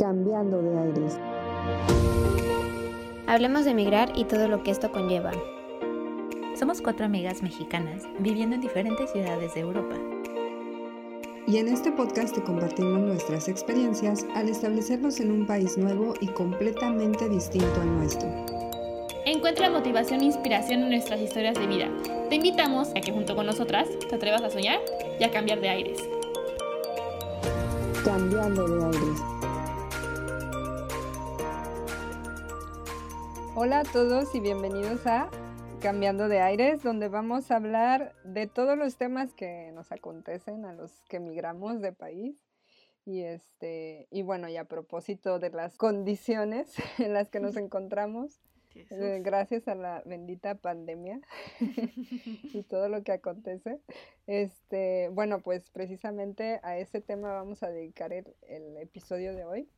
Cambiando de aires. Hablemos de emigrar y todo lo que esto conlleva. Somos cuatro amigas mexicanas viviendo en diferentes ciudades de Europa. Y en este podcast te compartimos nuestras experiencias al establecernos en un país nuevo y completamente distinto al nuestro. Encuentra motivación e inspiración en nuestras historias de vida. Te invitamos a que junto con nosotras te atrevas a soñar y a cambiar de aires. Cambiando de aires. Hola a todos y bienvenidos a Cambiando de Aires, donde vamos a hablar de todos los temas que nos acontecen a los que emigramos de país. Y este, y bueno, y a propósito de las condiciones en las que nos encontramos, eh, gracias a la bendita pandemia y todo lo que acontece. Este, bueno, pues precisamente a ese tema vamos a dedicar el, episodio de hoy,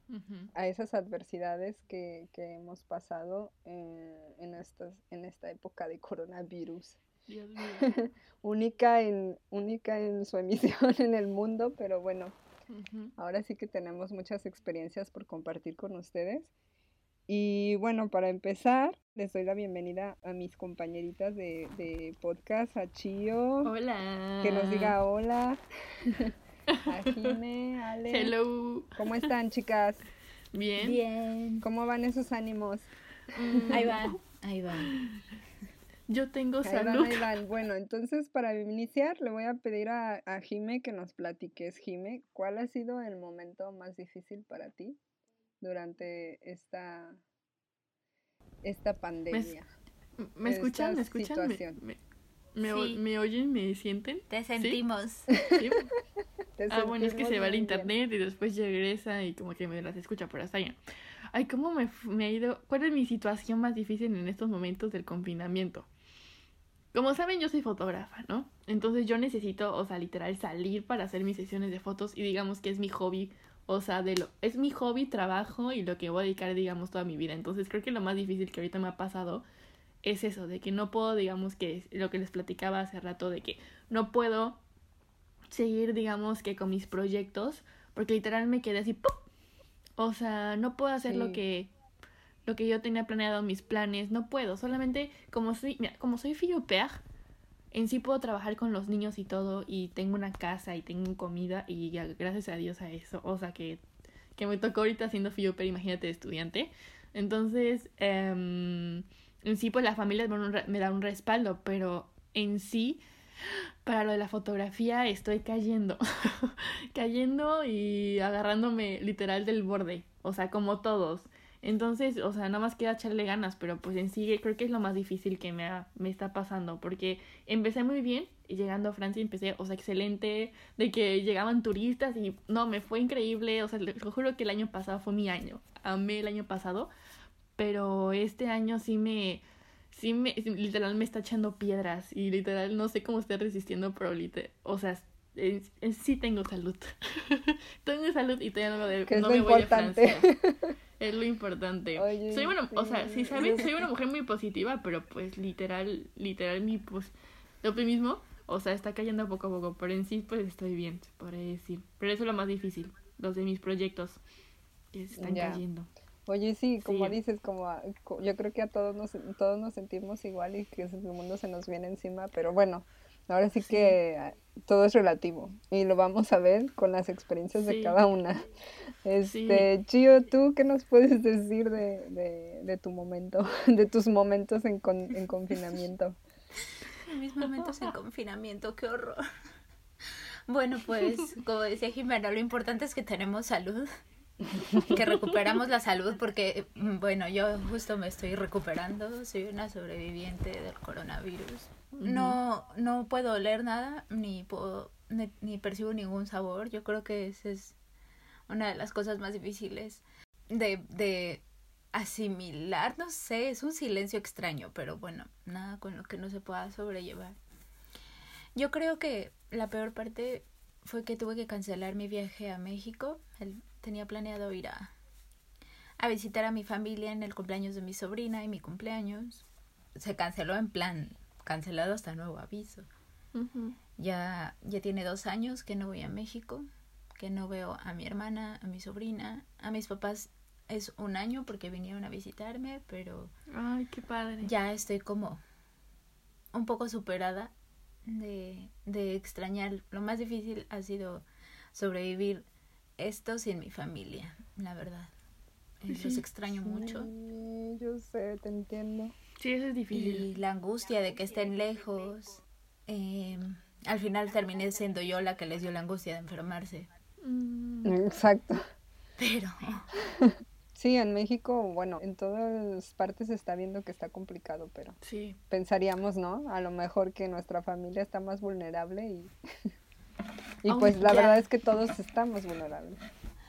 a esas adversidades que, que hemos pasado en, en, estos, en esta época de coronavirus. única, en, única en su emisión en el mundo, pero bueno, ahora sí que tenemos muchas experiencias por compartir con ustedes. Y bueno, para empezar, les doy la bienvenida a mis compañeritas de, podcast, a Chio. Hola. Que nos diga hola. a Jime, Ale. Hello. ¿Cómo están, chicas? Bien. Bien. ¿Cómo van esos ánimos? Mm. Ahí van, ahí van. Yo tengo ahí salud. ahí van. Bueno, entonces para iniciar le voy a pedir a, a Jime que nos platiques. Jime, ¿cuál ha sido el momento más difícil para ti durante esta, esta pandemia. ¿Me, escuchan? ¿Me escuchan? ¿Me, me, oyen? ¿Me sienten? Te sentimos. ah, bueno, es que se va el internet y después regresa y como que me las escucha por hasta allá. Ay, ¿cómo me, me ha ido? ¿Cuál es mi situación más difícil en estos momentos del confinamiento? Como saben, yo soy fotógrafa, ¿no? Entonces yo necesito, o sea, literal, salir para hacer mis sesiones de fotos y digamos que es mi hobby o sea, de lo, es mi hobby, trabajo y lo que voy a dedicar, digamos, toda mi vida. Entonces creo que lo más difícil que ahorita me ha pasado es eso, de que no puedo, digamos, que lo que les platicaba hace rato, de que no puedo seguir, digamos, que con mis proyectos, porque literal me quedé así, ¡pum! O sea, no puedo hacer lo que lo que yo tenía planeado, mis planes, no puedo, solamente como soy, mira, como soy en sí puedo trabajar con los niños y todo y tengo una casa y tengo comida y gracias a Dios a eso, o sea que, que me tocó ahorita fío, pero imagínate estudiante. Entonces, em, en sí pues la familia me da un respaldo, pero en sí para lo de la fotografía estoy cayendo, cayendo y agarrándome literal del borde, o sea, como todos. Entonces, o sea, nada más queda echarle ganas, pero pues en sí creo que es lo más difícil que me, me está pasando, porque empecé muy bien y llegando a Francia empecé, o sea, excelente, de que llegaban turistas y no, me fue increíble, o sea, les juro que el año pasado fue mi año, amé el año pasado, pero este año sí me, sí me, literal me está echando piedras y literal no sé cómo estoy resistiendo, pero literal, o sea, sí tengo salud. tengo salud y tengo de, no me voy a Francia. Es lo importante. soy bueno, o sea, si saben, soy una mujer muy positiva, pero pues literal, literal mi pues optimismo, o sea, está cayendo poco a poco, pero en sí pues estoy bien, se podría decir. Pero eso es lo más difícil, los de mis proyectos que se están cayendo. Oye, sí, como dices, como yo creo que a todos nos todos nos sentimos igual y que el mundo se nos viene encima, pero bueno, ahora sí, que ah, todo es relativo y lo vamos a ver con las experiencias de cada una. Este, Chio, ¿tú qué nos puedes decir de, de, de tu momento, de tus momentos en, con, en confinamiento? Mis momentos en confinamiento, qué horror. Bueno, pues, como decía Jimena, lo importante es que tenemos salud, que recuperamos la salud, porque, mm, bueno, yo justo me estoy recuperando, soy una sobreviviente del coronavirus. No, no puedo oler nada, ni puedo, ni, ni percibo ningún sabor. Yo creo que ese es una de las cosas más difíciles de, de asimilar, no sé, es un silencio extraño, pero bueno, nada con lo que no se pueda sobrellevar. Yo creo que la peor parte fue que tuve que cancelar mi viaje a México. Tenía planeado ir a, a visitar a mi familia en el cumpleaños de mi sobrina y mi cumpleaños. Se canceló en plan, cancelado hasta nuevo aviso. Ya, ya tiene dos años que no voy a México que no veo a mi hermana, a mi sobrina, a mis papás es un año porque vinieron a visitarme, pero... Ay, qué padre. Ya estoy como un poco superada de, de extrañar. Lo más difícil ha sido sobrevivir esto sin mi familia, la verdad. Eh, los extraño mucho. Yo sé, te entiendo. Sí, eso es difícil. Y la angustia de que estén lejos. Eh, al final terminé siendo yo la que les dio la angustia de enfermarse. Mm. Exacto. Pero... Sí, en México, bueno, en todas partes se está viendo que está complicado, pero sí. pensaríamos, ¿no? A lo mejor que nuestra familia está más vulnerable y, y pues la verdad es que todos estamos vulnerables.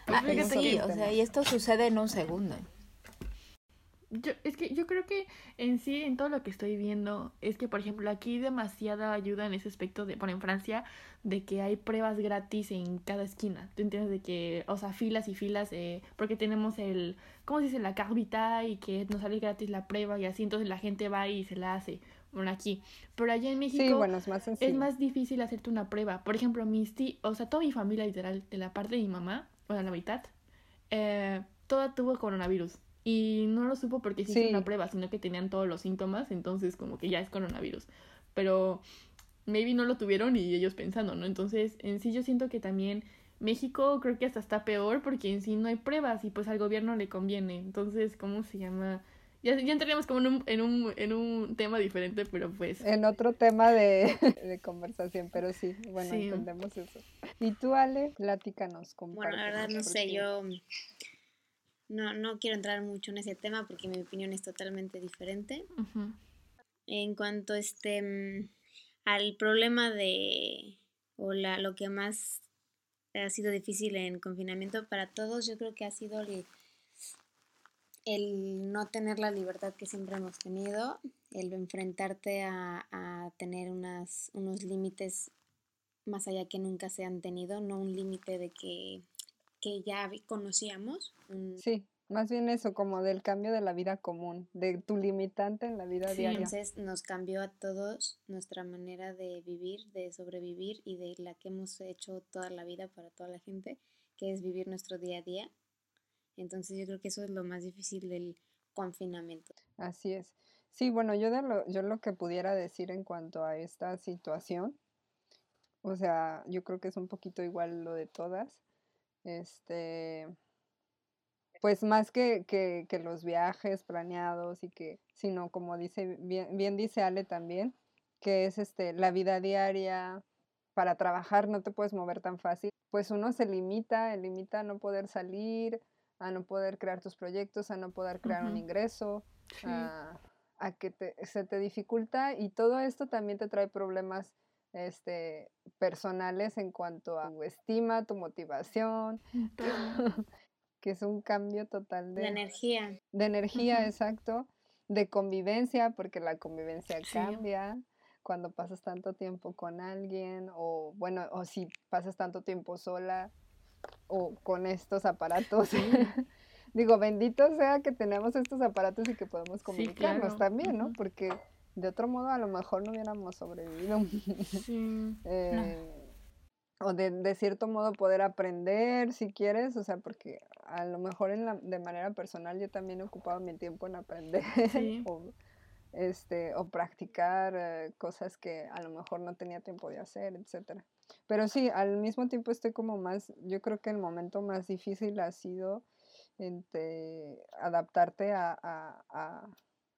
Ah, sí, o sea, y esto sucede en un segundo. Yo, es que yo creo que en sí, en todo lo que estoy viendo, es que, por ejemplo, aquí hay demasiada ayuda en ese aspecto de, por en Francia, de que hay pruebas gratis en cada esquina. ¿Tú entiendes? De que, o sea, filas y filas, eh, porque tenemos el, ¿cómo se dice? La carbita y que nos sale gratis la prueba y así, entonces la gente va y se la hace. Bueno, aquí. Pero allá en México es, más es más difícil hacerte una prueba. Por ejemplo, mis o sea, toda mi familia literal, de la parte de mi mamá, o sea, la mitad, eh, toda tuvo coronavirus. Y no lo supo porque sí, una prueba, sino que tenían todos los síntomas, entonces como que ya es coronavirus. Pero maybe no lo tuvieron y ellos pensando, ¿no? Entonces, en sí yo siento que también México creo que hasta está peor porque en sí no hay pruebas y pues al gobierno le conviene. Entonces, ¿cómo se llama? Ya, ya entraríamos como en un, en, un, en un tema diferente, pero pues... En otro tema de, de conversación, pero sí, bueno, entendemos eso. ¿Y tú, Ale? Platícanos. Bueno, la verdad no sé, yo no, no quiero entrar mucho en ese tema porque mi opinión es totalmente diferente. En cuanto este al problema de o la, lo que más ha sido difícil en confinamiento para todos, yo creo que ha sido el, el no tener la libertad que siempre hemos tenido, el enfrentarte a, a tener unas, unos límites más allá que nunca se han tenido, no un límite de que que ya conocíamos. Sí, más bien eso, como del cambio de la vida común, de tu limitante en la vida sí, diaria. Entonces nos cambió a todos nuestra manera de vivir, de sobrevivir y de la que hemos hecho toda la vida para toda la gente, que es vivir nuestro día a día. Entonces yo creo que eso es lo más difícil del confinamiento. Así es. Sí, bueno, yo, de lo, yo lo que pudiera decir en cuanto a esta situación, o sea, yo creo que es un poquito igual lo de todas este, pues más que, que, que, los viajes planeados y que, sino como dice, bien, bien dice Ale también, que es este, la vida diaria, para trabajar no te puedes mover tan fácil, pues uno se limita, limita a no poder salir, a no poder crear tus proyectos, a no poder crear un ingreso, a, a, que te, se te dificulta y todo esto también te trae problemas este, personales en cuanto a tu estima, tu motivación, que es un cambio total de, energía. De energía, exacto, de convivencia, porque la convivencia cambia cuando pasas tanto tiempo con alguien o bueno, o si pasas tanto tiempo sola o con estos aparatos. Digo, bendito sea que tenemos estos aparatos y que podemos comunicarnos también, ¿no? Porque de otro modo, a lo mejor no hubiéramos sobrevivido. Eh, o de, de, cierto modo poder aprender si quieres, o sea, porque a lo mejor en la, de manera personal yo también he ocupado mi tiempo en aprender o, este, o practicar eh, cosas que a lo mejor no tenía tiempo de hacer, etcétera. Pero sí, al mismo tiempo estoy como más, yo creo que el momento más difícil ha sido entre adaptarte a, a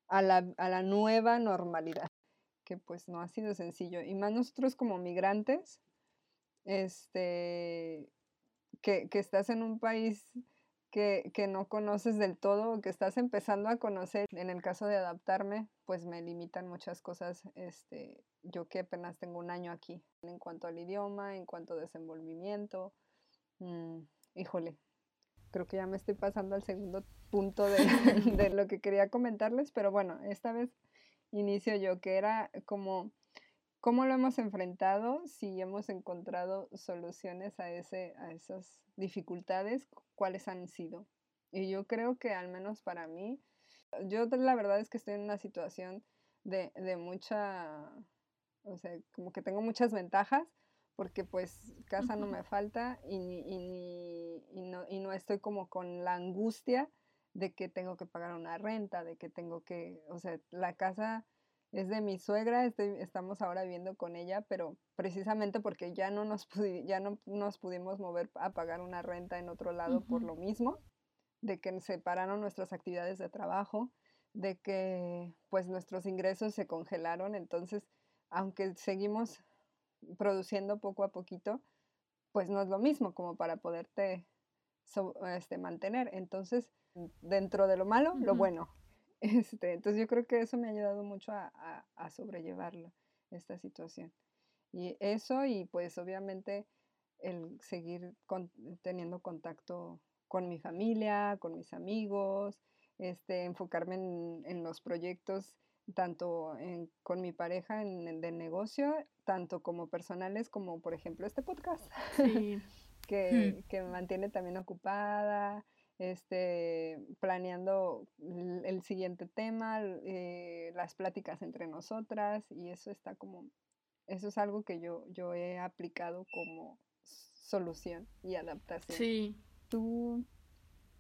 a la, a la nueva normalidad, que pues no ha sido sencillo. Y más nosotros como migrantes, este, que, que estás en un país que, que, no conoces del todo, que estás empezando a conocer. En el caso de adaptarme, pues me limitan muchas cosas. Este, yo que apenas tengo un año aquí, en cuanto al idioma, en cuanto a desenvolvimiento. Mm, híjole, creo que ya me estoy pasando al segundo punto de, lo que quería comentarles, pero bueno, esta vez inicio yo, que era como cómo lo hemos enfrentado, si hemos encontrado soluciones a, ese, a esas dificultades, cuáles han sido. Y yo creo que al menos para mí, yo la verdad es que estoy en una situación de, de mucha, o sea, como que tengo muchas ventajas, porque pues casa no me falta y, y, y, no, y no estoy como con la angustia de que tengo que pagar una renta, de que tengo que, o sea, la casa es de mi suegra, estamos ahora viviendo con ella, pero precisamente porque ya no nos, ya no nos pudimos mover a pagar una renta en otro lado por lo mismo, de que separaron nuestras actividades de trabajo, de que pues nuestros ingresos se congelaron, entonces aunque seguimos produciendo poco a poquito, pues no es lo mismo como para poderte este, mantener. Entonces, dentro de lo malo, lo bueno. Este, entonces yo creo que eso me ha ayudado mucho a, a, sobrellevarlo, esta situación. Y eso y pues obviamente el seguir teniendo contacto con mi familia, con mis amigos, este, enfocarme en, en los proyectos tanto con mi pareja en el de negocio, tanto como personales como por ejemplo este podcast, que, que, me mantiene también ocupada, este, planeando el siguiente tema, eh, las pláticas entre nosotras y eso está como, eso es algo que yo, yo he aplicado como solución y adaptación. Sí. Tú,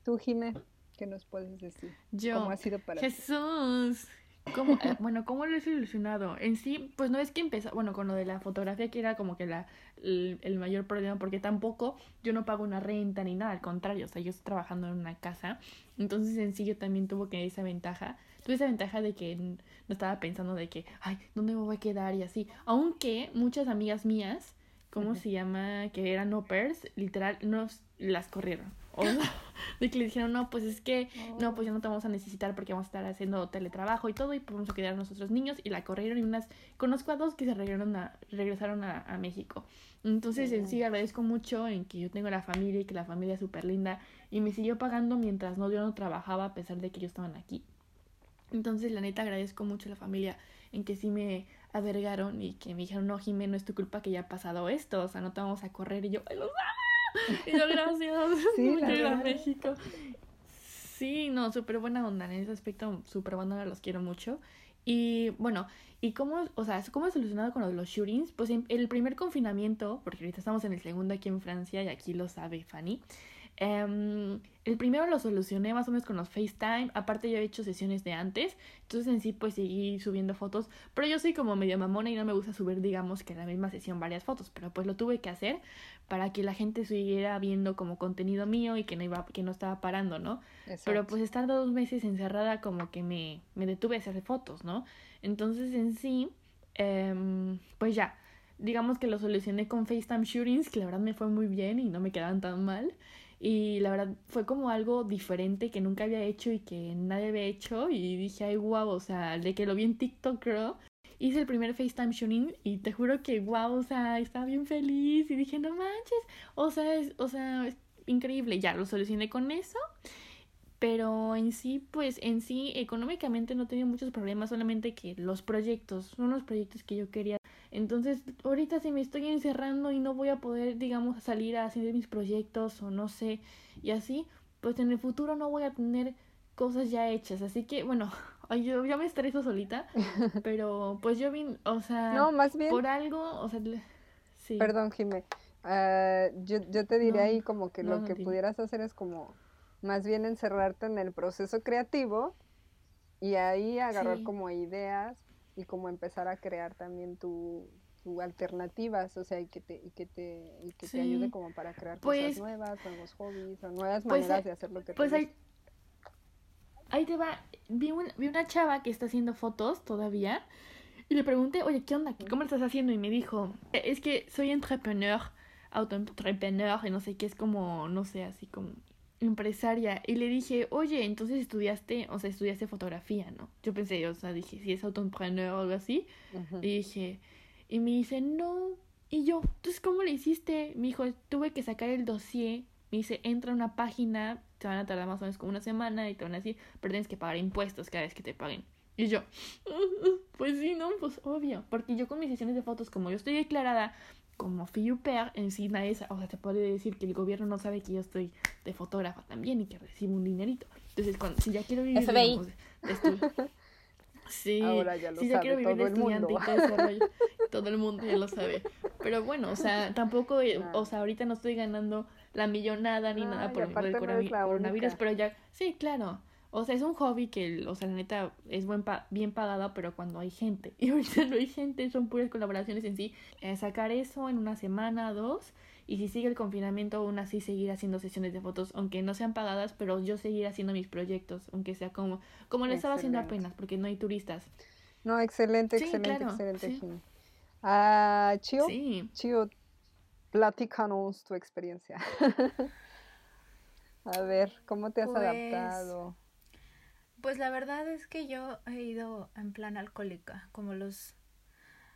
tú Jimé, ¿qué nos puedes decir? Yo, ¿Cómo ha sido para Jesús. ¿Cómo, eh, bueno, ¿cómo lo he solucionado? En sí, pues no es que empezó, bueno, con lo de la fotografía que era como que la, el, mayor problema, porque tampoco yo no pago una renta ni nada, al contrario, o sea, yo estoy trabajando en una casa, entonces en sí yo también tuvo que esa ventaja, tuve esa ventaja de que no estaba pensando de que, ay, ¿dónde me voy a quedar? y así, aunque muchas amigas mías, ¿cómo se llama? Que eran no literal, nos las corrieron. De que le dijeron, no, pues es que, no, pues ya no te vamos a necesitar porque vamos a estar haciendo teletrabajo y todo y pues vamos a quedar a nosotros niños y la corrieron y unas, conozco a dos que se regresaron a, regresaron a, México. Entonces en sí agradezco mucho en que yo tengo la familia y que la familia es súper linda y me siguió pagando mientras no yo no trabajaba a pesar de que ellos estaban aquí. Entonces la neta agradezco mucho a la familia en que sí me avergaron y que me dijeron, no, Jimé, no es tu culpa que ya ha pasado esto, o sea, no te vamos a correr y yo, ¡ay, los y yo, gracias. Sí, a México. Sí, no, súper buena onda. En ese aspecto, súper buena onda, los quiero mucho. Y bueno, ¿y cómo, o sea, cómo he solucionado con lo de los shootings? Pues en el primer confinamiento, porque ahorita estamos en el segundo aquí en Francia y aquí lo sabe Fanny. Em, el primero lo solucioné más o menos con los FaceTime. Aparte, yo he hecho sesiones de antes. Entonces, en sí, pues seguí subiendo fotos. Pero yo soy como medio mamona y no me gusta subir, digamos, que en la misma sesión varias fotos. Pero pues lo tuve que hacer para que la gente siguiera viendo como contenido mío y que no iba, que no estaba parando, ¿no? Pero pues estar dos meses encerrada, como que me, me detuve a hacer fotos, ¿no? Entonces, en sí, em, pues ya. Digamos que lo solucioné con FaceTime shootings, que la verdad me fue muy bien y no me quedaban tan mal. Y la verdad fue como algo diferente que nunca había hecho y que nadie había hecho. Y dije, ay, wow, o sea, de que lo vi en TikTok, creo. Hice el primer FaceTime shooting y te juro que, wow, o sea, estaba bien feliz. Y dije, no manches, o sea, es, o sea, es increíble. Ya lo solucioné con eso. Pero en sí, pues en sí, económicamente no tenía muchos problemas, solamente que los proyectos, son los proyectos que yo quería entonces, ahorita si me estoy encerrando y no voy a poder, digamos, salir a hacer mis proyectos o no sé, y así, pues en el futuro no voy a tener cosas ya hechas. Así que, bueno, yo ya me estreso solita, pero pues yo vine, o sea, no, más bien, por algo, o sea, sí. Perdón, Jimé. Uh, yo, yo te diría ahí como que lo que pudieras hacer es como más bien encerrarte en el proceso creativo y ahí agarrar como ideas y como empezar a crear también tu, alternativas, o sea, y que te, y que te, y que te ayude como para crear cosas pues nuevas, nuevos hobbies, o nuevas pues maneras de hacer lo que pues ahí, ahí te va, vi, vi una chava que está haciendo fotos todavía, y le pregunté, oye, ¿qué onda? ¿Cómo lo estás haciendo? Y me dijo, es que soy entrepreneur, autoentrepreneur, y no sé qué, es como, no sé, así como empresaria y le dije, oye, entonces estudiaste, o sea, estudiaste fotografía, ¿no? Yo pensé, o sea, dije, si es autoemprendedor o algo así. Y dije, y me dice, no. Y yo, entonces, ¿cómo le hiciste? Me dijo, tuve que sacar el dossier. Me dice, entra a una página, te van a tardar más o menos como una semana y te van a decir, pero tienes que pagar impuestos cada vez que te paguen. Y yo, pues sí, no, pues obvio. Porque yo con mis sesiones de fotos, como yo estoy declarada como FIUPER, en sí nadie, o sea, te puede decir que el gobierno no sabe que yo estoy de fotógrafa también y que recibo un dinerito. Entonces, cuando, si ya quiero vivir FBI. Sí, Ahora ya lo si ya quiero vivir de estudiante y todo ese rollo, todo el mundo ya lo sabe. Pero bueno, o sea, tampoco, eh, o sea, ahorita no estoy ganando la millonada ni nada por el coronavirus, pero ya, sí, claro. O sea, es un hobby que, o sea, la neta es buen bien pagado, pero cuando hay gente. Y ahorita no hay gente, son puras colaboraciones en sí. Eh, sacar eso en una semana, dos. Y si sigue el confinamiento, aún así seguir haciendo sesiones de fotos, aunque no sean pagadas, pero yo seguir haciendo mis proyectos, aunque sea como, como lo estaba haciendo apenas, porque no hay turistas. No, excelente, excelente, excelente. Ah, Chio, sí. Chio, platícanos tu experiencia. A ver, ¿cómo te has pues adaptado? Pues la verdad es que yo he ido en plan alcohólica, como los,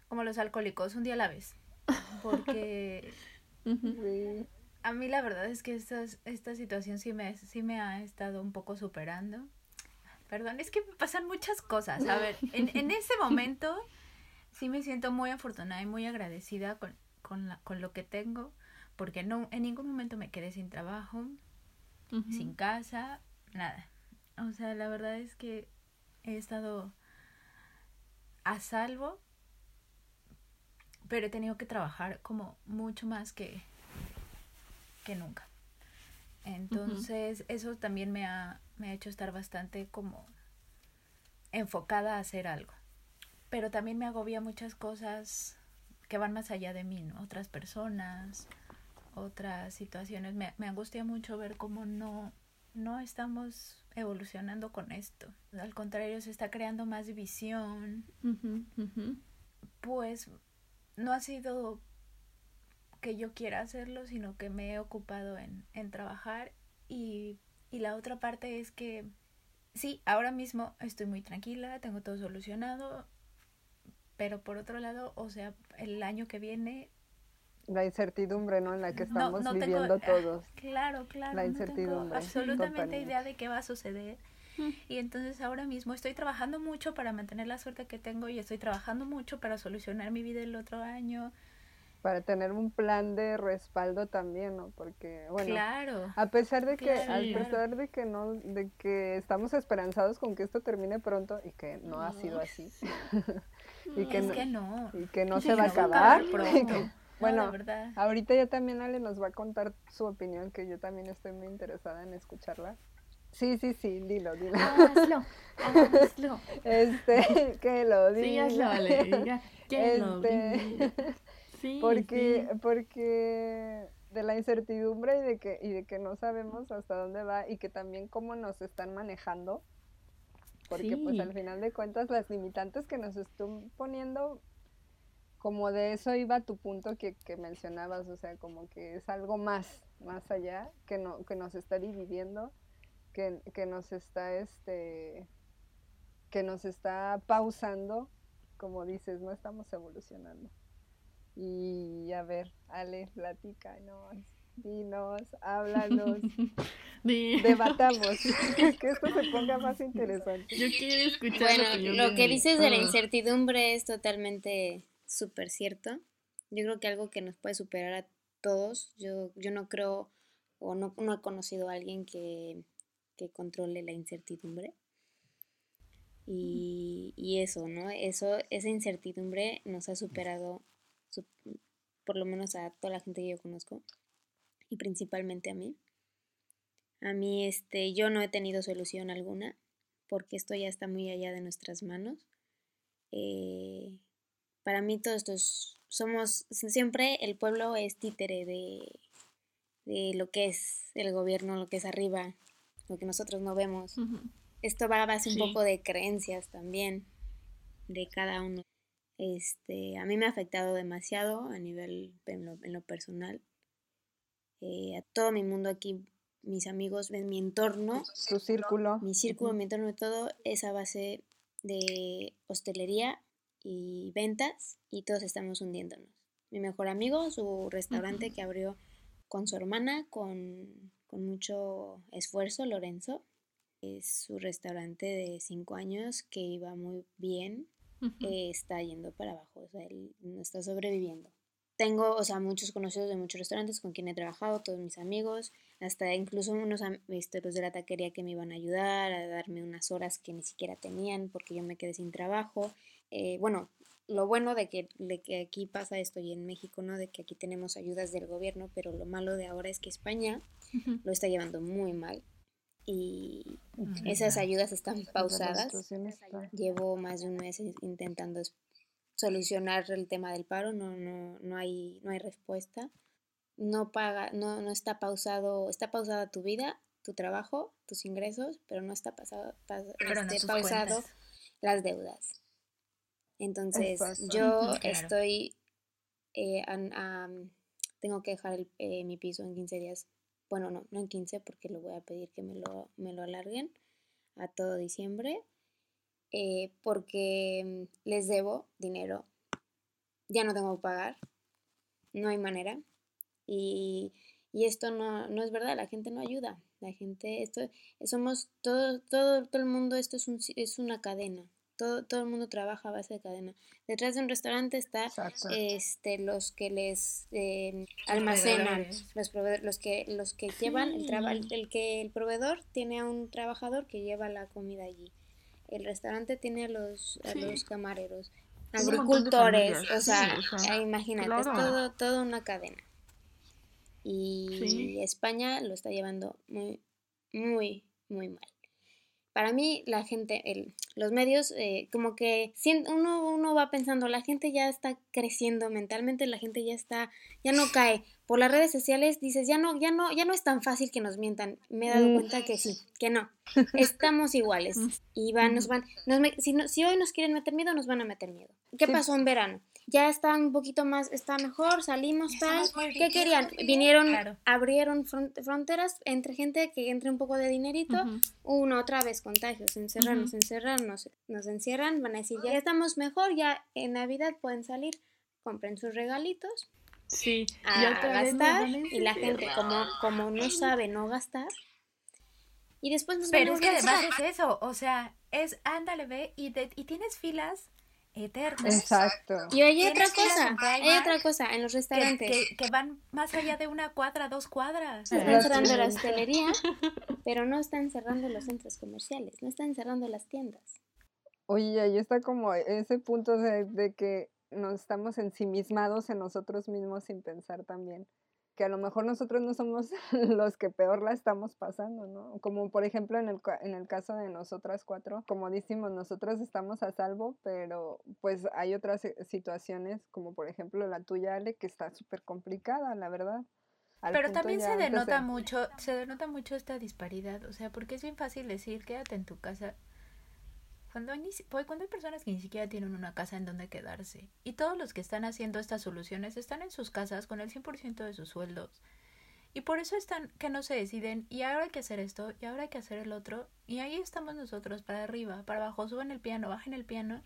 como los alcohólicos, un día a la vez. Porque a mí la verdad es que esta, esta situación sí me, sí me ha estado un poco superando. Perdón, es que me pasan muchas cosas. A ver, en, en ese momento sí me siento muy afortunada y muy agradecida con, con, la, con lo que tengo, porque no, en ningún momento me quedé sin trabajo, sin casa, nada. O sea, la verdad es que he estado a salvo, pero he tenido que trabajar como mucho más que, que nunca. Entonces, eso también me ha, me ha hecho estar bastante como enfocada a hacer algo. Pero también me agobia muchas cosas que van más allá de mí, ¿no? Otras personas, otras situaciones. Me, me angustia mucho ver cómo no, no estamos evolucionando con esto. Al contrario, se está creando más división. Pues no ha sido que yo quiera hacerlo, sino que me he ocupado en, en trabajar y, y la otra parte es que sí, ahora mismo estoy muy tranquila, tengo todo solucionado, pero por otro lado, o sea, el año que viene la incertidumbre, ¿no? En la que estamos viviendo ah, todos. Claro, claro. La incertidumbre. absolutamente idea de qué va a suceder. Mm. Y entonces ahora mismo estoy trabajando mucho para mantener la suerte que tengo y estoy trabajando mucho para solucionar mi vida el otro año. Para tener un plan de respaldo también, ¿no? Porque, bueno, claro, a pesar de que, a pesar de que no, de que estamos esperanzados con que esto termine pronto y que no, ha sido así. y que, no, Y que no se va a acabar. Pronto. Bueno, ahorita ya también Ale nos va a contar su opinión, que yo también estoy muy interesada en escucharla. Sí, sí, sí, dilo, dilo. Hazlo, hazlo. Este, que lo diga. Sí, Ale, que lo este, Sí, porque, porque de la incertidumbre y de que, y de que no sabemos hasta dónde va y que también cómo nos están manejando. Porque pues al final de cuentas las limitantes que nos están poniendo como de eso iba tu punto que, que, mencionabas, o sea, como que es algo más, más allá, que, no, que nos está dividiendo, que, que nos está, este, que nos está pausando, como dices, no estamos evolucionando. Y a ver, Ale, platícanos, dinos, háblanos, debatamos, que esto se ponga más interesante. Yo quiero escuchar lo que dices de la incertidumbre es totalmente súper cierto. Yo creo que algo que nos puede superar a todos, yo, yo no creo o no, no he conocido a alguien que, que controle la incertidumbre. Y, y, eso, ¿no? Eso, esa incertidumbre nos ha superado, por lo menos a toda la gente que yo conozco, y principalmente a mí. A mí, este, yo no he tenido solución alguna, porque esto ya está muy allá de nuestras manos. Eh, para mí todos estos somos, siempre el pueblo es títere de, de lo que es el gobierno, lo que es arriba, lo que nosotros no vemos. Esto va a base un poco de creencias también de cada uno. Este, a mí me ha afectado demasiado a nivel en lo, personal. Eh, a todo mi mundo aquí, mis amigos, en mi entorno. Su círculo. Mi círculo, mi entorno, todo es a base de hostelería y ventas y todos estamos hundiéndonos. Mi mejor amigo, su restaurante que abrió con su hermana, con, mucho esfuerzo, Lorenzo, es su restaurante de cinco años que iba muy bien, eh, está yendo para abajo, o sea, él no está sobreviviendo. Tengo, o sea, muchos conocidos de muchos restaurantes con quien he trabajado, todos mis amigos, hasta incluso unos este, los de la taquería que me iban a ayudar, a darme unas horas que ni siquiera tenían porque yo me quedé sin trabajo. Eh, bueno, lo bueno de que, de que aquí pasa esto y en México, ¿no? De que aquí tenemos ayudas del gobierno, pero lo malo de ahora es que España lo está llevando muy mal y esas ayudas están pausadas. Llevo más de un mes intentando solucionar el tema del paro, no, no, no, hay, no hay respuesta. No paga, no, no está pausado, está pausada tu vida, tu trabajo, tus ingresos, pero no está pasado, este, pausado las deudas. Entonces, yo estoy, eh, tengo que dejar eh, mi piso en 15 días. Bueno, no, no en 15 porque le voy a pedir que me lo, me lo alarguen a todo diciembre. Eh, porque les debo dinero. Ya no tengo que pagar. No hay manera. Y, y esto no, no, es verdad, la gente no ayuda. La gente, esto, somos todo, todo, todo el mundo, esto es, un, es una cadena todo, todo el mundo trabaja a base de cadena. Detrás de un restaurante está este los que les eh, almacenan, los, los que los que llevan el trabajo, el que el proveedor tiene a un trabajador que lleva la comida allí. El restaurante tiene a los a los camareros, agricultores, o sea, imagínate, es todo toda una cadena. Y España lo está llevando muy muy muy mal. Para mí la gente, el, los medios, eh, como que uno, uno va pensando, la gente ya está creciendo mentalmente, la gente ya está, ya no cae. Por las redes sociales dices, ya no, ya no, ya no es tan fácil que nos mientan. Me he dado mm. cuenta que sí, que no. Estamos iguales. Y van, nos van, si, si hoy nos quieren meter miedo, nos van a meter miedo. ¿Qué pasó en verano? Ya está un poquito más, está mejor, salimos tal. ¿Qué querían? Vinieron, abrieron fronteras entre gente que entre un poco de dinerito, uno otra vez contagios, encerrarnos, encerrarnos, nos encierran, van a decir, ya estamos mejor, ya en Navidad pueden salir, compren sus regalitos. Sí, a, gastar y la gente como, como no sabe no gastar, y después nos Pero es que además es eso, o sea, es ándale, ve, y, y tienes filas eternos. Exacto. Y hay otra cosa, hay otra cosa en los restaurantes. Que, van más allá de una cuadra, dos cuadras. Están cerrando la hostelería, pero no están cerrando los centros comerciales, no están cerrando las tiendas. Oye, ahí está como ese punto de, de que nos estamos ensimismados en nosotros mismos sin pensar también que a lo mejor nosotros no somos los que peor la estamos pasando, ¿no? Como por ejemplo en el, en el caso de nosotras cuatro, como decimos, nosotros estamos a salvo, pero pues hay otras eh, situaciones, como por ejemplo la tuya, Ale, que está súper complicada, la verdad. pero también se denota mucho, se denota mucho esta disparidad, o sea, porque es bien fácil decir, quédate en tu casa, cuando hay, pues, cuando hay personas que ni siquiera tienen una casa en donde quedarse y todos los que están haciendo estas soluciones están en sus casas con el 100% de sus sueldos y por eso están que no se deciden y ahora hay que hacer esto y ahora hay que hacer el otro y ahí estamos nosotros para arriba, para abajo, suben el piano, bajen el piano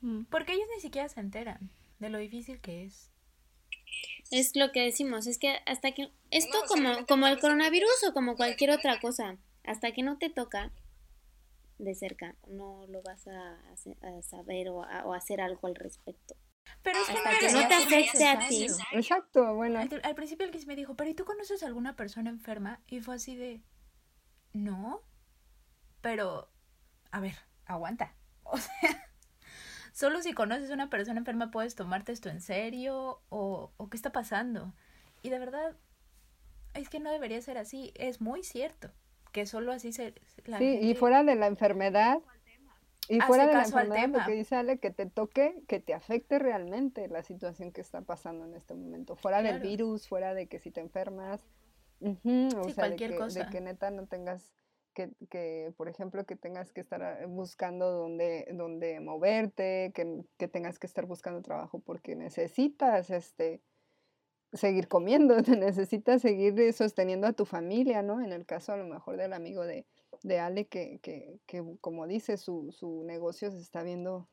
mm. porque ellos ni siquiera se enteran de lo difícil que es. Es lo que decimos, es que hasta que esto como, como el coronavirus o como cualquier otra cosa, hasta que no te toca, de cerca, no lo vas a, saber o a, hacer algo al respecto. Pero es que, no, te afecte a ti. Exacto, bueno. Al, principio el que me dijo, pero ¿y tú conoces a alguna persona enferma? Y fue así de, no, pero, a ver, aguanta. O sea, solo si conoces a una persona enferma puedes tomarte esto en serio o, o qué está pasando. Y de verdad, es que no debería ser así, es muy cierto solo así se... sí, y fuera de la enfermedad, y fuera de la enfermedad, porque dice Ale, que te toque, que te afecte realmente la situación que está pasando en este momento. Fuera del virus, fuera de que si te enfermas, o sea, cualquier de, que, cosa. de que neta no tengas que, que, por ejemplo, que tengas que estar ah, buscando dónde, dónde moverte, que, que tengas que estar buscando trabajo porque necesitas este seguir comiendo, te necesitas seguir sosteniendo a tu familia, ¿no? En el caso a lo mejor del amigo de, de Ale, que, que, que, como dice, su, su negocio se está viendo,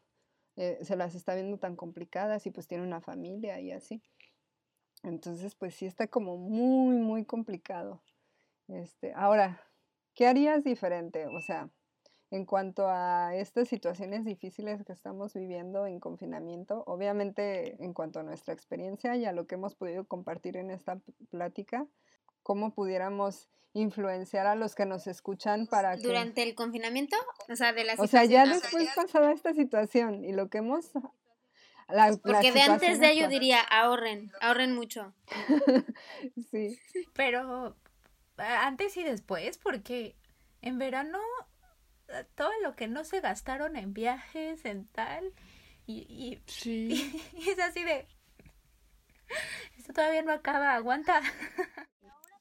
eh, se las está viendo tan complicadas y pues tiene una familia y así. Entonces, pues sí está como muy, muy complicado. Este, ahora, ¿qué harías diferente? O sea, en cuanto a estas situaciones difíciles que estamos viviendo en confinamiento, obviamente en cuanto a nuestra experiencia y a lo que hemos podido compartir en esta plática, cómo pudiéramos influenciar a los que nos escuchan para que... Durante el confinamiento, o sea, de la O sea, ya después pasada esta situación y lo que hemos... Porque de antes de ello diría, ahorren, ahorren mucho. sí. Pero antes y después, porque en verano todo lo que no se gastaron en viajes, en tal, y, y, sí. y es así de, esto todavía no acaba, aguanta.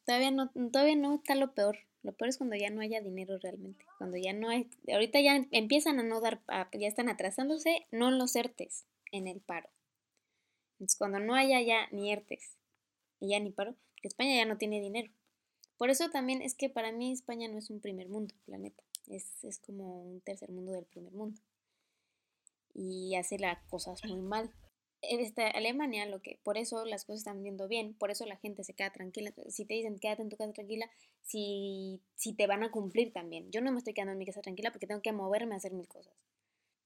Todavía no, todavía no está lo peor. Lo peor es cuando ya no haya dinero realmente. Cuando ya no hay, ahorita ya empiezan a no dar, ya están atrasándose, no los ERTES en el paro. Entonces cuando no haya ya ni ERTES y ya ni paro, España ya no tiene dinero. Por eso también es que para mí España no es un primer mundo, planeta. Es, es como un tercer mundo del primer mundo. Y hace las cosas muy mal en esta Alemania lo que por eso las cosas están viendo bien, por eso la gente se queda tranquila. Si te dicen quédate en tu casa tranquila, si, si te van a cumplir también. Yo no me estoy quedando en mi casa tranquila porque tengo que moverme a hacer mil cosas.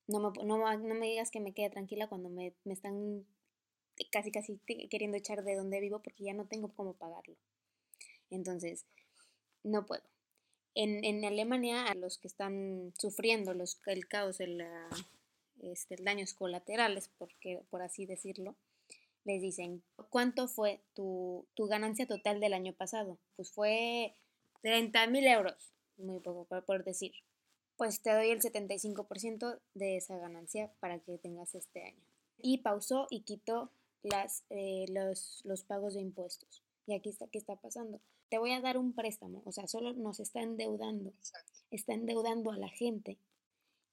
No me, no, no me digas que me quede tranquila cuando me, me están casi casi queriendo echar de donde vivo porque ya no tengo cómo pagarlo. Entonces, no puedo. En, en Alemania, a los que están sufriendo los, el caos, el, la, este, daños colaterales, porque, por así decirlo, les dicen, ¿cuánto fue tu, ganancia total del año pasado? Pues fue 30 mil euros, muy poco por, decir. Pues te doy el 75% de esa ganancia para que tengas este año. Y pausó y quitó las, eh, los, los pagos de impuestos. Y aquí está, ¿qué está pasando? Te voy a dar un préstamo, o sea, solo nos está endeudando, está endeudando a la gente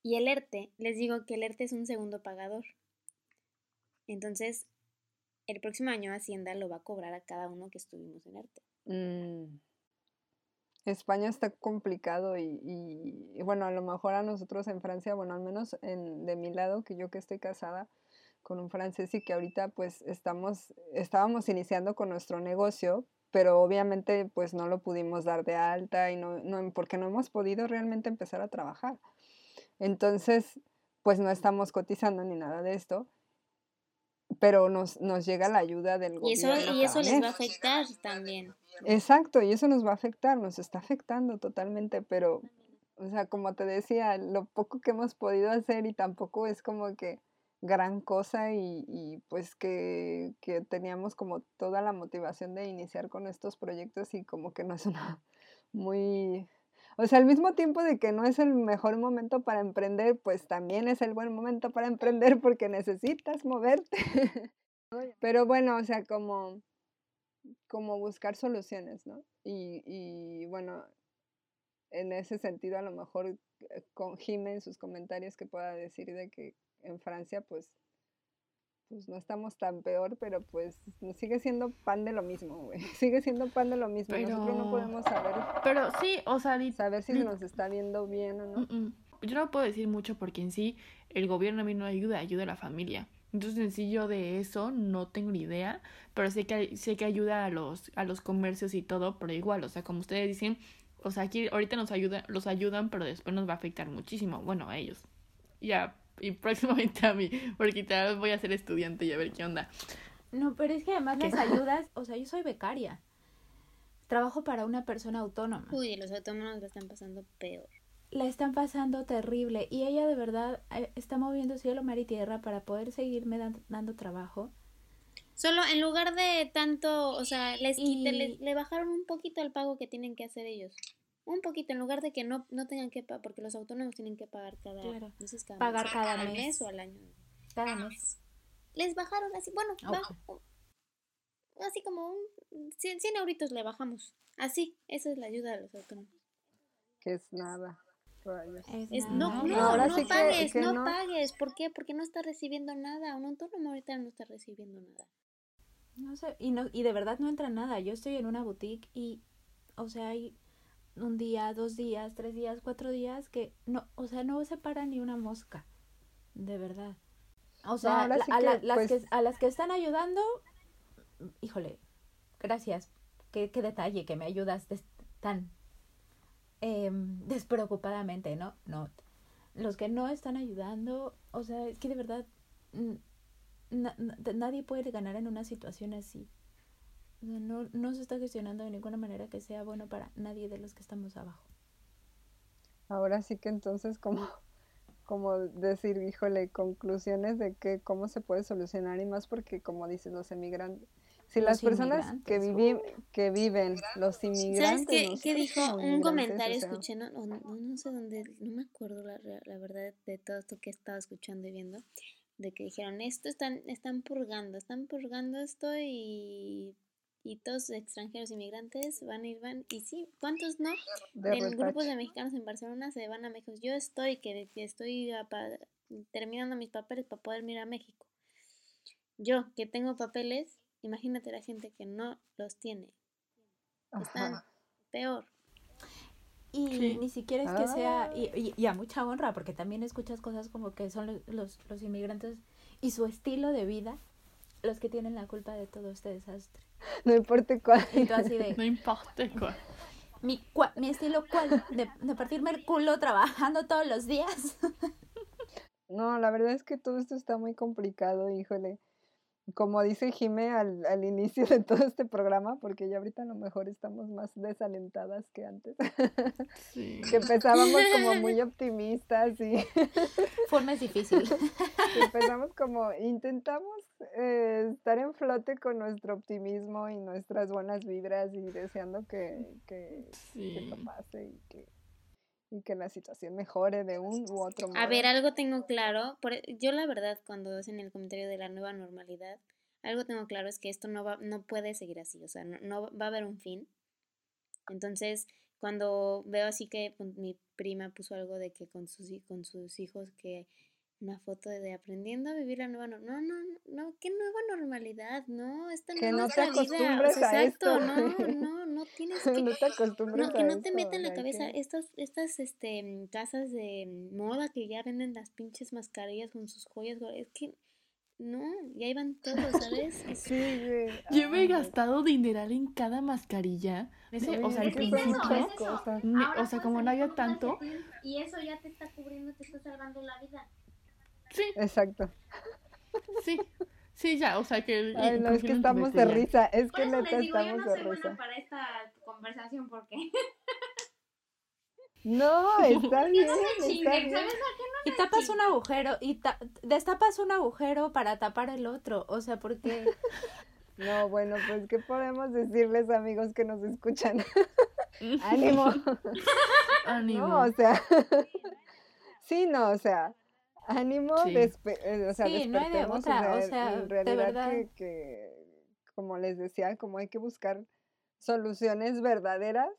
y el ERTE, les digo que el ERTE es un segundo pagador. Entonces, el próximo año Hacienda lo va a cobrar a cada uno que estuvimos en ERTE. Mm. España está complicado y, bueno, a lo mejor a nosotros en Francia, bueno, al menos en, de mi lado, que yo que estoy casada con un francés y que ahorita pues estamos, estábamos iniciando con nuestro negocio, pero obviamente pues no lo pudimos dar de alta y no, no porque no hemos podido realmente empezar a trabajar. Entonces, pues no estamos cotizando ni nada de esto, pero nos, nos llega la ayuda del gobierno. Y eso, y eso les va a afectar también. Exacto, y eso nos va a afectar, nos está afectando totalmente, pero, o sea, como te decía, lo poco que hemos podido hacer y tampoco es como que gran cosa y, y pues que, que, teníamos como toda la motivación de iniciar con estos proyectos y como que no es una muy o sea, al mismo tiempo de que no es el mejor momento para emprender, pues también es el buen momento para emprender porque necesitas moverte. Pero bueno, o sea, como, como buscar soluciones, ¿no? Y, y bueno, en ese sentido a lo mejor eh, con Jime en sus comentarios que pueda decir de que en Francia pues pues no estamos tan peor, pero pues sigue siendo pan de lo mismo, güey. Sigue siendo pan de lo mismo. Nosotros no podemos saber. Pero sí, o sea, saber si nos está viendo bien o no. Yo no puedo decir mucho porque en sí el gobierno a mí no ayuda, ayuda a la familia. Entonces en sí yo de eso no tengo ni idea, pero sé que sé que ayuda a los a los comercios y todo, pero igual, o sea, como ustedes dicen, o sea, aquí ahorita nos ayuda, los ayudan, pero después nos va a afectar muchísimo, bueno, a ellos. Ya y próximamente a mí, porque tal vez voy a ser estudiante y a ver qué onda. No, pero es que además las ayudas, o sea, yo soy becaria. Trabajo para una persona autónoma. Uy, los autónomos la están pasando peor. La están pasando terrible y ella de verdad eh, está moviendo cielo, mar y tierra para poder seguirme dando trabajo. Solo en lugar de tanto, o sea, les, le bajaron un poquito el pago que tienen que hacer ellos un poquito en lugar de que no, no tengan que pagar, porque los autónomos tienen que pagar cada, claro. pagar cada, mes. o al año. Cada mes. Les bajaron así, bueno, así como un 100, 100 euritos le bajamos. Así, esa es la ayuda de los autónomos. Que es nada. Es, no, no, no, pagues, no, pagues. ¿Por qué? Porque no está recibiendo nada. Un autónomo ahorita no está recibiendo nada. No sé, y, no, y de verdad no entra nada. Yo estoy en una boutique y, o sea, hay un día, dos días, tres días, cuatro días, que no, o sea, no se para ni una mosca, de verdad. O sea, a, las pues que, a las que están ayudando, híjole, gracias, qué, qué detalle que me ayudas tan em, despreocupadamente, ¿no? No. Los que no están ayudando, o sea, es que de verdad nadie puede ganar en una situación así. No, no se está gestionando de ninguna manera que sea bueno para nadie de los que estamos abajo. Ahora sí que entonces como, como decir, híjole, conclusiones de que cómo se puede solucionar y más porque como dices, los emigrantes, si las personas que, viven que viven, los inmigrantes... ¿Sabes qué, dijo? Un comentario escuché, no, no, no, sé dónde, no me acuerdo la, la verdad de todo esto que estaba escuchando y viendo, de que dijeron, esto están, están purgando, están purgando esto y y todos los extranjeros inmigrantes van a ir, van, y sí, ¿cuántos no? en grupos de mexicanos en Barcelona se van a México. Yo estoy, que, estoy terminando mis papeles para poder ir a México. Yo, que tengo papeles, imagínate la gente que no los tiene. Están peor. Y ni siquiera es que sea, y, y, a mucha honra, porque también escuchas cosas como que son los, los inmigrantes y su estilo de vida los que tienen la culpa de todo este desastre. No importa cuál. No importa cuál. Mi, mi estilo cuál, de, de partirme el culo trabajando todos los días. No, la verdad es que todo esto está muy complicado, híjole como dice Jime al, al, inicio de todo este programa, porque ya ahorita a lo mejor estamos más desalentadas que antes, que empezábamos como muy optimistas y... Forma difícil. empezamos como, intentamos eh, estar en flote con nuestro optimismo y nuestras buenas vibras y deseando que, que, esto pase y que y que la situación mejore de un u otro modo. A ver, algo tengo claro. Por, e, yo la verdad, cuando hacen el comentario de la nueva normalidad, algo tengo claro es que esto no, va, no puede seguir así, o sea, no, no va a haber un fin. Entonces, cuando veo así que pues, mi prima puso algo de que con sus, con sus hijos que una foto de aprendiendo a vivir la nueva normalidad. No, no, no, qué nueva normalidad, no, esta no que no te acostumbres a exacto, no, no, no tienes que no te acostumbres no, que no te metan en la cabeza estas estas este casas de moda que ya venden las pinches mascarillas con sus joyas, es que no, ya iban todos, ¿sabes? Sí, güey. Yo me he gastado dineral en cada mascarilla. o sea, al principio, o sea, como no había tanto. Y eso ya te está cubriendo, te está salvando la vida. Sí. Exacto. Sí. Sí, ya, o sea que... Ay, no, es que estamos de risa, es que neta estamos de risa. para esta conversación porque... No, está bien, está bien. Y tapas un agujero, y destapas un agujero para tapar el otro, o sea, porque... No, bueno, pues, ¿qué podemos decirles, amigos que nos escuchan? ¡Ánimo! ¡Ánimo! No, o sea... sí, no, o sea ánimo, eh, o sea, sí, no hay de otra, o sea, en realidad Que, como les decía, como hay que buscar soluciones verdaderas,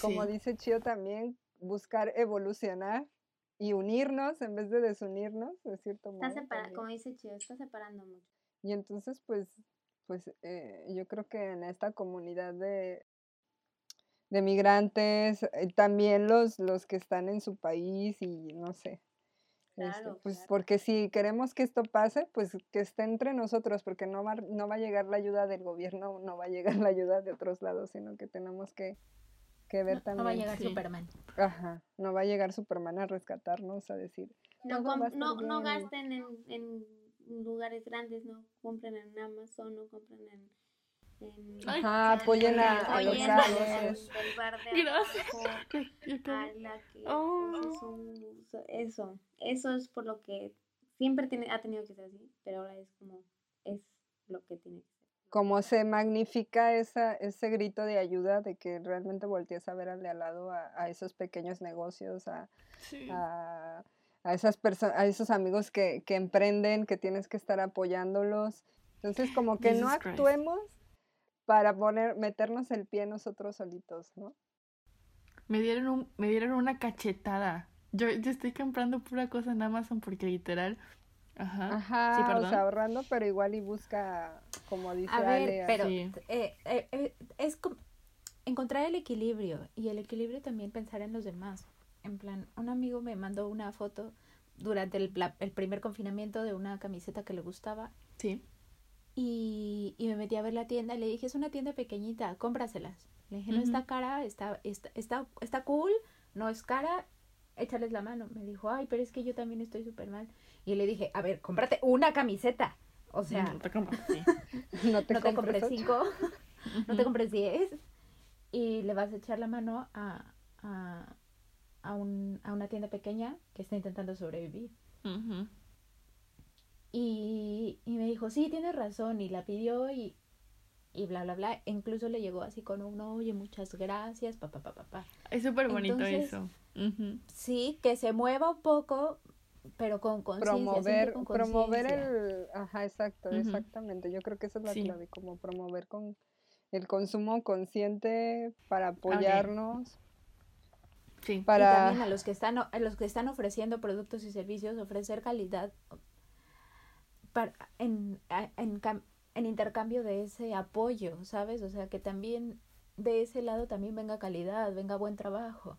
como dice Chio también, buscar evolucionar y unirnos en vez de desunirnos, de cierto modo. como dice Chio, está separando mucho. Y entonces, pues, pues eh, yo creo que en esta comunidad de, de migrantes, eh, también los, los que están en su país y no sé, este, pues porque si queremos que esto pase, pues que esté entre nosotros, porque no va, no va a llegar la ayuda del gobierno, no va a llegar la ayuda de otros lados, sino que tenemos que, que ver también. No va a llegar Superman. Ajá, no va a llegar Superman a rescatarnos, a decir. No, no, no gasten en, en lugares grandes, no compren en Amazon, no compren en Ajá, apoyen a, los Gracias. Eso, eso es por lo que siempre tiene, ha tenido que ser así, pero ahora es como, es lo que tiene que ser. Como se magnifica esa, ese grito de ayuda de que realmente voltees a ver al de al lado a, esos pequeños negocios, a, a, esas personas, a esos amigos que, que emprenden, que tienes que estar apoyándolos. Entonces, como que no actuemos para poner, meternos el pie nosotros solitos, ¿no? Me dieron, un, me dieron una cachetada. Yo, yo estoy comprando pura cosa en Amazon porque literal... Ajá, Ajá o sea, ahorrando, pero igual y busca, como dice A ver, pero eh, eh, eh, es encontrar el equilibrio y el equilibrio también pensar en los demás. En plan, un amigo me mandó una foto durante el, el primer confinamiento de una camiseta que le gustaba. Sí. Y, y, me metí a ver la tienda y le dije, es una tienda pequeñita, cómpraselas. Le dije, no está cara, está, está, está, está cool, no es cara, échales la mano. Me dijo, ay, pero es que yo también estoy súper mal. Y le dije, a ver, cómprate una camiseta. O sea, no te compres, sí. no te, no te compres cinco, no te compres diez y le vas a echar la mano a, a, a, un, a una tienda pequeña que está intentando sobrevivir. Y, y me dijo, sí, tienes razón, y la pidió y, y bla, bla, bla. Incluso le llegó así con un, oye, muchas gracias, papá, papá, papá. Es súper bonito eso. Sí, que se mueva un poco, pero con conciencia. Promover, promover el... Ajá, exacto, exactamente. Yo creo que esa es la clave, como promover con el consumo consciente para apoyarnos. Sí. Para... Y también a los que están a los que están ofreciendo productos y servicios ofrecer calidad para, en, en, en intercambio de ese apoyo, ¿sabes? O sea, que también de ese lado también venga calidad, venga buen trabajo,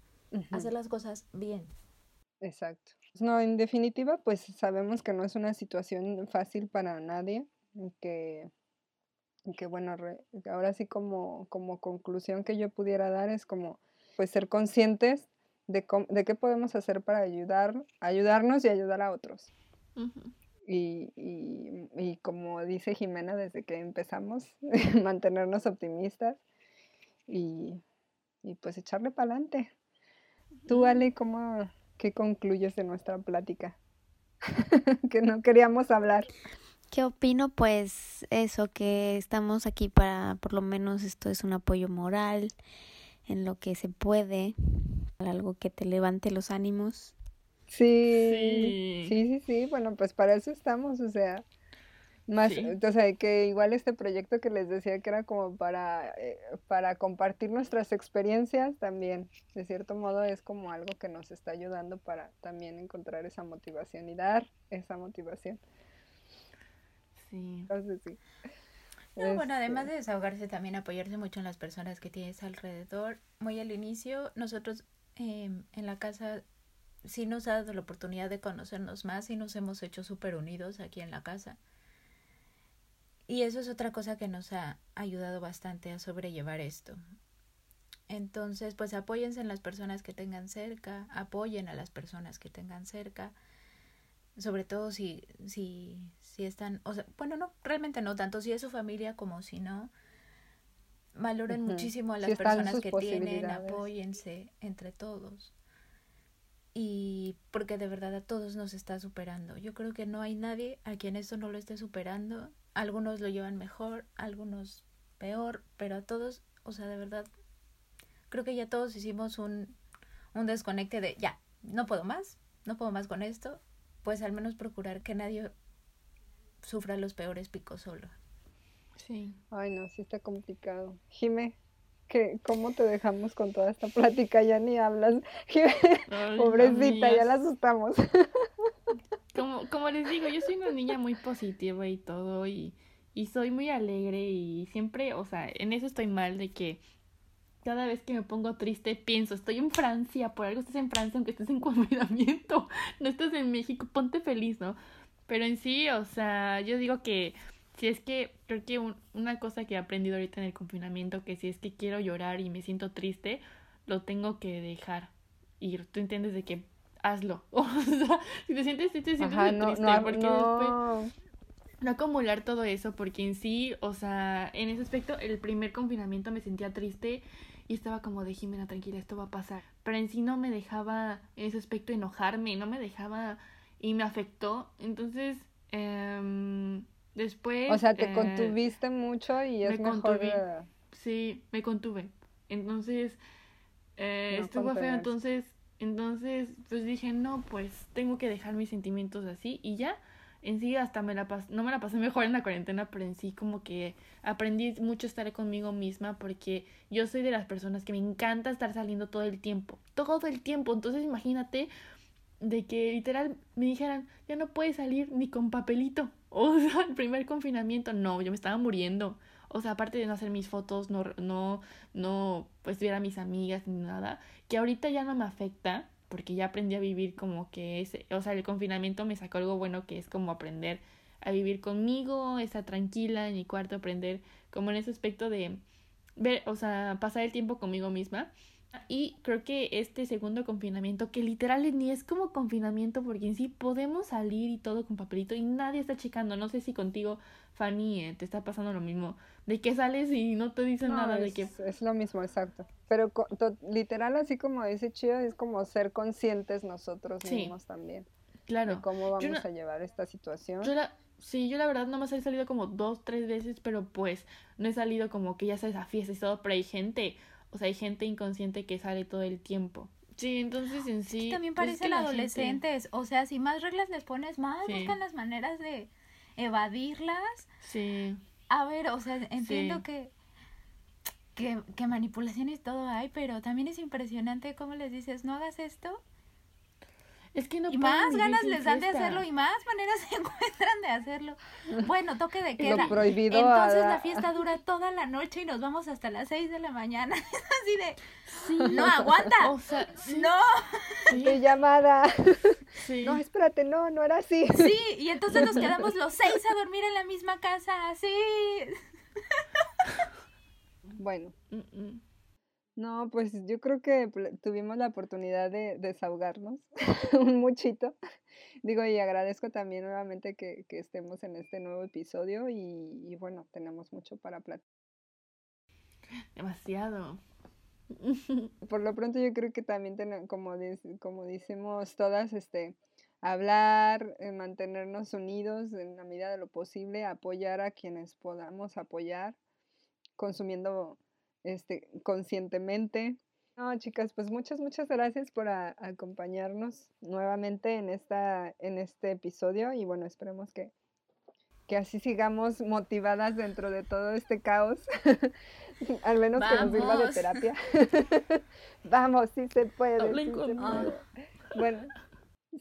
hacer las cosas bien. Exacto. No, en definitiva, pues sabemos que no es una situación fácil para nadie, que, que bueno, ahora sí como, como conclusión que yo pudiera dar es como, pues ser conscientes de, de qué podemos hacer para ayudar, ayudarnos y ayudar a otros. Y, y, y, como dice Jimena desde que empezamos, mantenernos optimistas y, y pues echarle para adelante. Tú, Ale, ¿cómo, ¿qué concluyes de nuestra plática? que no queríamos hablar. ¿Qué opino? Pues eso, que estamos aquí para, por lo menos esto es un apoyo moral en lo que se puede, algo que te levante los ánimos Sí, sí, sí, sí, bueno, pues para eso estamos, o sea, más, o sea, que igual este proyecto que les decía que era como para, eh, para compartir nuestras experiencias también, de cierto modo es como algo que nos está ayudando para también encontrar esa motivación y dar esa motivación. Sí. Entonces sí. bueno, además este de desahogarse, también apoyarse mucho en las personas que tienes alrededor. Muy al inicio, nosotros em, en la casa sí nos ha dado la oportunidad de conocernos más y nos hemos hecho súper unidos aquí en la casa. Y eso es otra cosa que nos ha ayudado bastante a sobrellevar esto. Entonces, pues apóyense en las personas que tengan cerca, apoyen a las personas que tengan cerca, sobre todo si, si, si están, o sea, bueno, no, realmente no, tanto si es su familia como si no, valoren muchísimo a las personas que tienen, apóyense entre todos y porque de verdad a todos nos está superando. Yo creo que no hay nadie a quien esto no lo esté superando. Algunos lo llevan mejor, algunos peor, pero a todos, o sea, de verdad, creo que ya todos hicimos un, un desconecte de ya, no puedo más, no puedo más con esto, pues al menos procurar que nadie sufra los peores picos solo. Sí. Ay, no, sí está complicado. Jime, cómo te dejamos con toda esta plática, ya ni hablas. Pobrecita, ya la asustamos. Como, como les digo, yo soy una niña muy positiva y todo, y, y soy muy alegre y siempre, o sea, en eso estoy mal de que cada vez que me pongo triste pienso, estoy en Francia, por algo estás en Francia, aunque estés en confinamiento, no estás en México, ponte feliz, ¿no? Pero en sí, o sea, yo digo que si es que creo que una cosa que he aprendido ahorita en el confinamiento, que si es que quiero llorar y me siento triste, lo tengo que dejar ir. Tú entiendes de que hazlo. O sea, si te sientes triste, sientes triste. porque después no acumular todo eso, porque en sí, o sea, en ese aspecto, el primer confinamiento me sentía triste y estaba como de Jimena, tranquila, esto va a pasar. Pero en sí no me dejaba, en ese aspecto, enojarme, no me dejaba y me afectó. Entonces, eh, Después... O sea, te eh, contuviste mucho y es mejor... Sí, me contuve. Entonces, eh, estuvo feo. Entonces, entonces, pues dije, no, pues tengo que dejar mis sentimientos así y ya. En sí, hasta me la pasé, no me la pasé mejor en la cuarentena, pero en sí como que aprendí mucho a estar conmigo misma porque yo soy de las personas que me encanta estar saliendo todo el tiempo, todo el tiempo. Entonces, imagínate de que literal me dijeran, ya no puedes salir ni con papelito. O sea, el primer confinamiento, no, yo me estaba muriendo. O sea, aparte de no hacer mis fotos, no, no, no, pues ver a mis amigas ni nada, que ahorita ya no me afecta, porque ya aprendí a vivir como que ese, o sea, el confinamiento me sacó algo bueno que es como aprender a vivir conmigo, estar tranquila en mi cuarto, aprender como en ese aspecto de ver, o sea, pasar el tiempo conmigo misma. Y creo que este segundo confinamiento, que literal ni es como confinamiento, porque en sí podemos salir y todo con papelito y nadie está checando. No sé si contigo, Fanny, eh, te está pasando lo mismo. De que sales y no te dicen nada de que... Es lo mismo, exacto. Pero literal, así como dice Chio, es como ser conscientes nosotros mismos también. Claro. De cómo vamos a llevar esta situación. Yo la, sí, yo la verdad nomás he salido como dos, tres veces, pero pues no he salido como que ya sabes a fiestas y todo, pero hay gente o sea, hay gente inconsciente que sale todo el tiempo. Sí, entonces en sí. también pues, parecen adolescentes. O sea, si más reglas les pones, más buscan las maneras de evadirlas. Sí. A ver, o sea, entiendo que, que, que manipulaciones todo hay, pero también es impresionante cómo les dices, no hagas esto es que no y más ganas les dan de hacerlo y más maneras se encuentran de hacerlo. Bueno, toque de queda. prohibido Entonces la fiesta dura toda la noche y nos vamos hasta las 6 de la mañana. Así de, sí. no, aguanta. O sea, No. Sí. llamada. Sí. No, espérate, no, no era así. Sí, y entonces nos quedamos los seis a dormir en la misma casa, así. Bueno. No, pues yo creo que tuvimos la oportunidad de desahogarnos un muchito. Digo, y agradezco también nuevamente que, estemos en este nuevo episodio y, bueno, tenemos mucho para platicar. Demasiado. Por lo pronto yo creo que también como, como decimos todas, este, hablar, eh, mantenernos unidos en la medida de lo posible, apoyar a quienes podamos apoyar, consumiendo este, conscientemente. No, chicas, pues muchas, muchas gracias por acompañarnos nuevamente en, esta, en este episodio y bueno, esperemos que, que así sigamos motivadas dentro de todo este caos, al menos que nos sirva de terapia. Vamos, sí se puede. Bueno,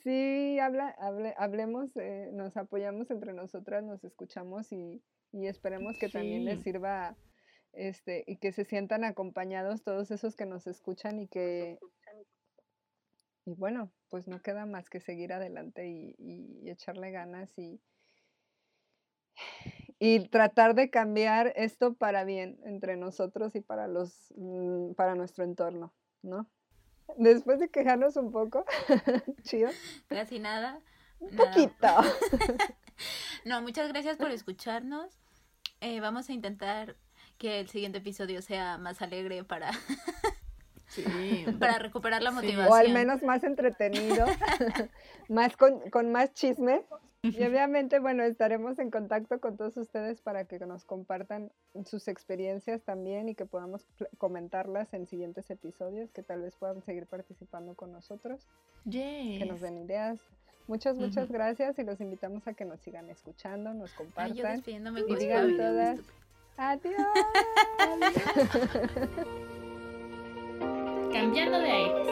sí, habla, hable, hablemos, eh, nos apoyamos entre nosotras, nos escuchamos y, y esperemos que también les sirva este, y que se sientan acompañados todos esos que nos escuchan y que, y bueno, pues no queda más que seguir adelante y, echarle ganas y, y tratar de cambiar esto para bien entre nosotros y para los mm, para nuestro entorno, ¿no? Después de quejarnos un poco, chido. Casi nada. Un poquito. no, muchas gracias por escucharnos. Eh, vamos a intentar que el siguiente episodio sea más alegre para, para recuperar la motivación. O al menos más entretenido, más con, con más chisme. Y obviamente, bueno, estaremos en contacto con todos ustedes para que nos compartan sus experiencias también y que podamos comentarlas en siguientes episodios, que tal vez puedan seguir participando con nosotros, que nos den ideas. Muchas, muchas gracias y los invitamos a que nos sigan escuchando, nos compartan. y digan todas. Adiós. Cambiando de aires.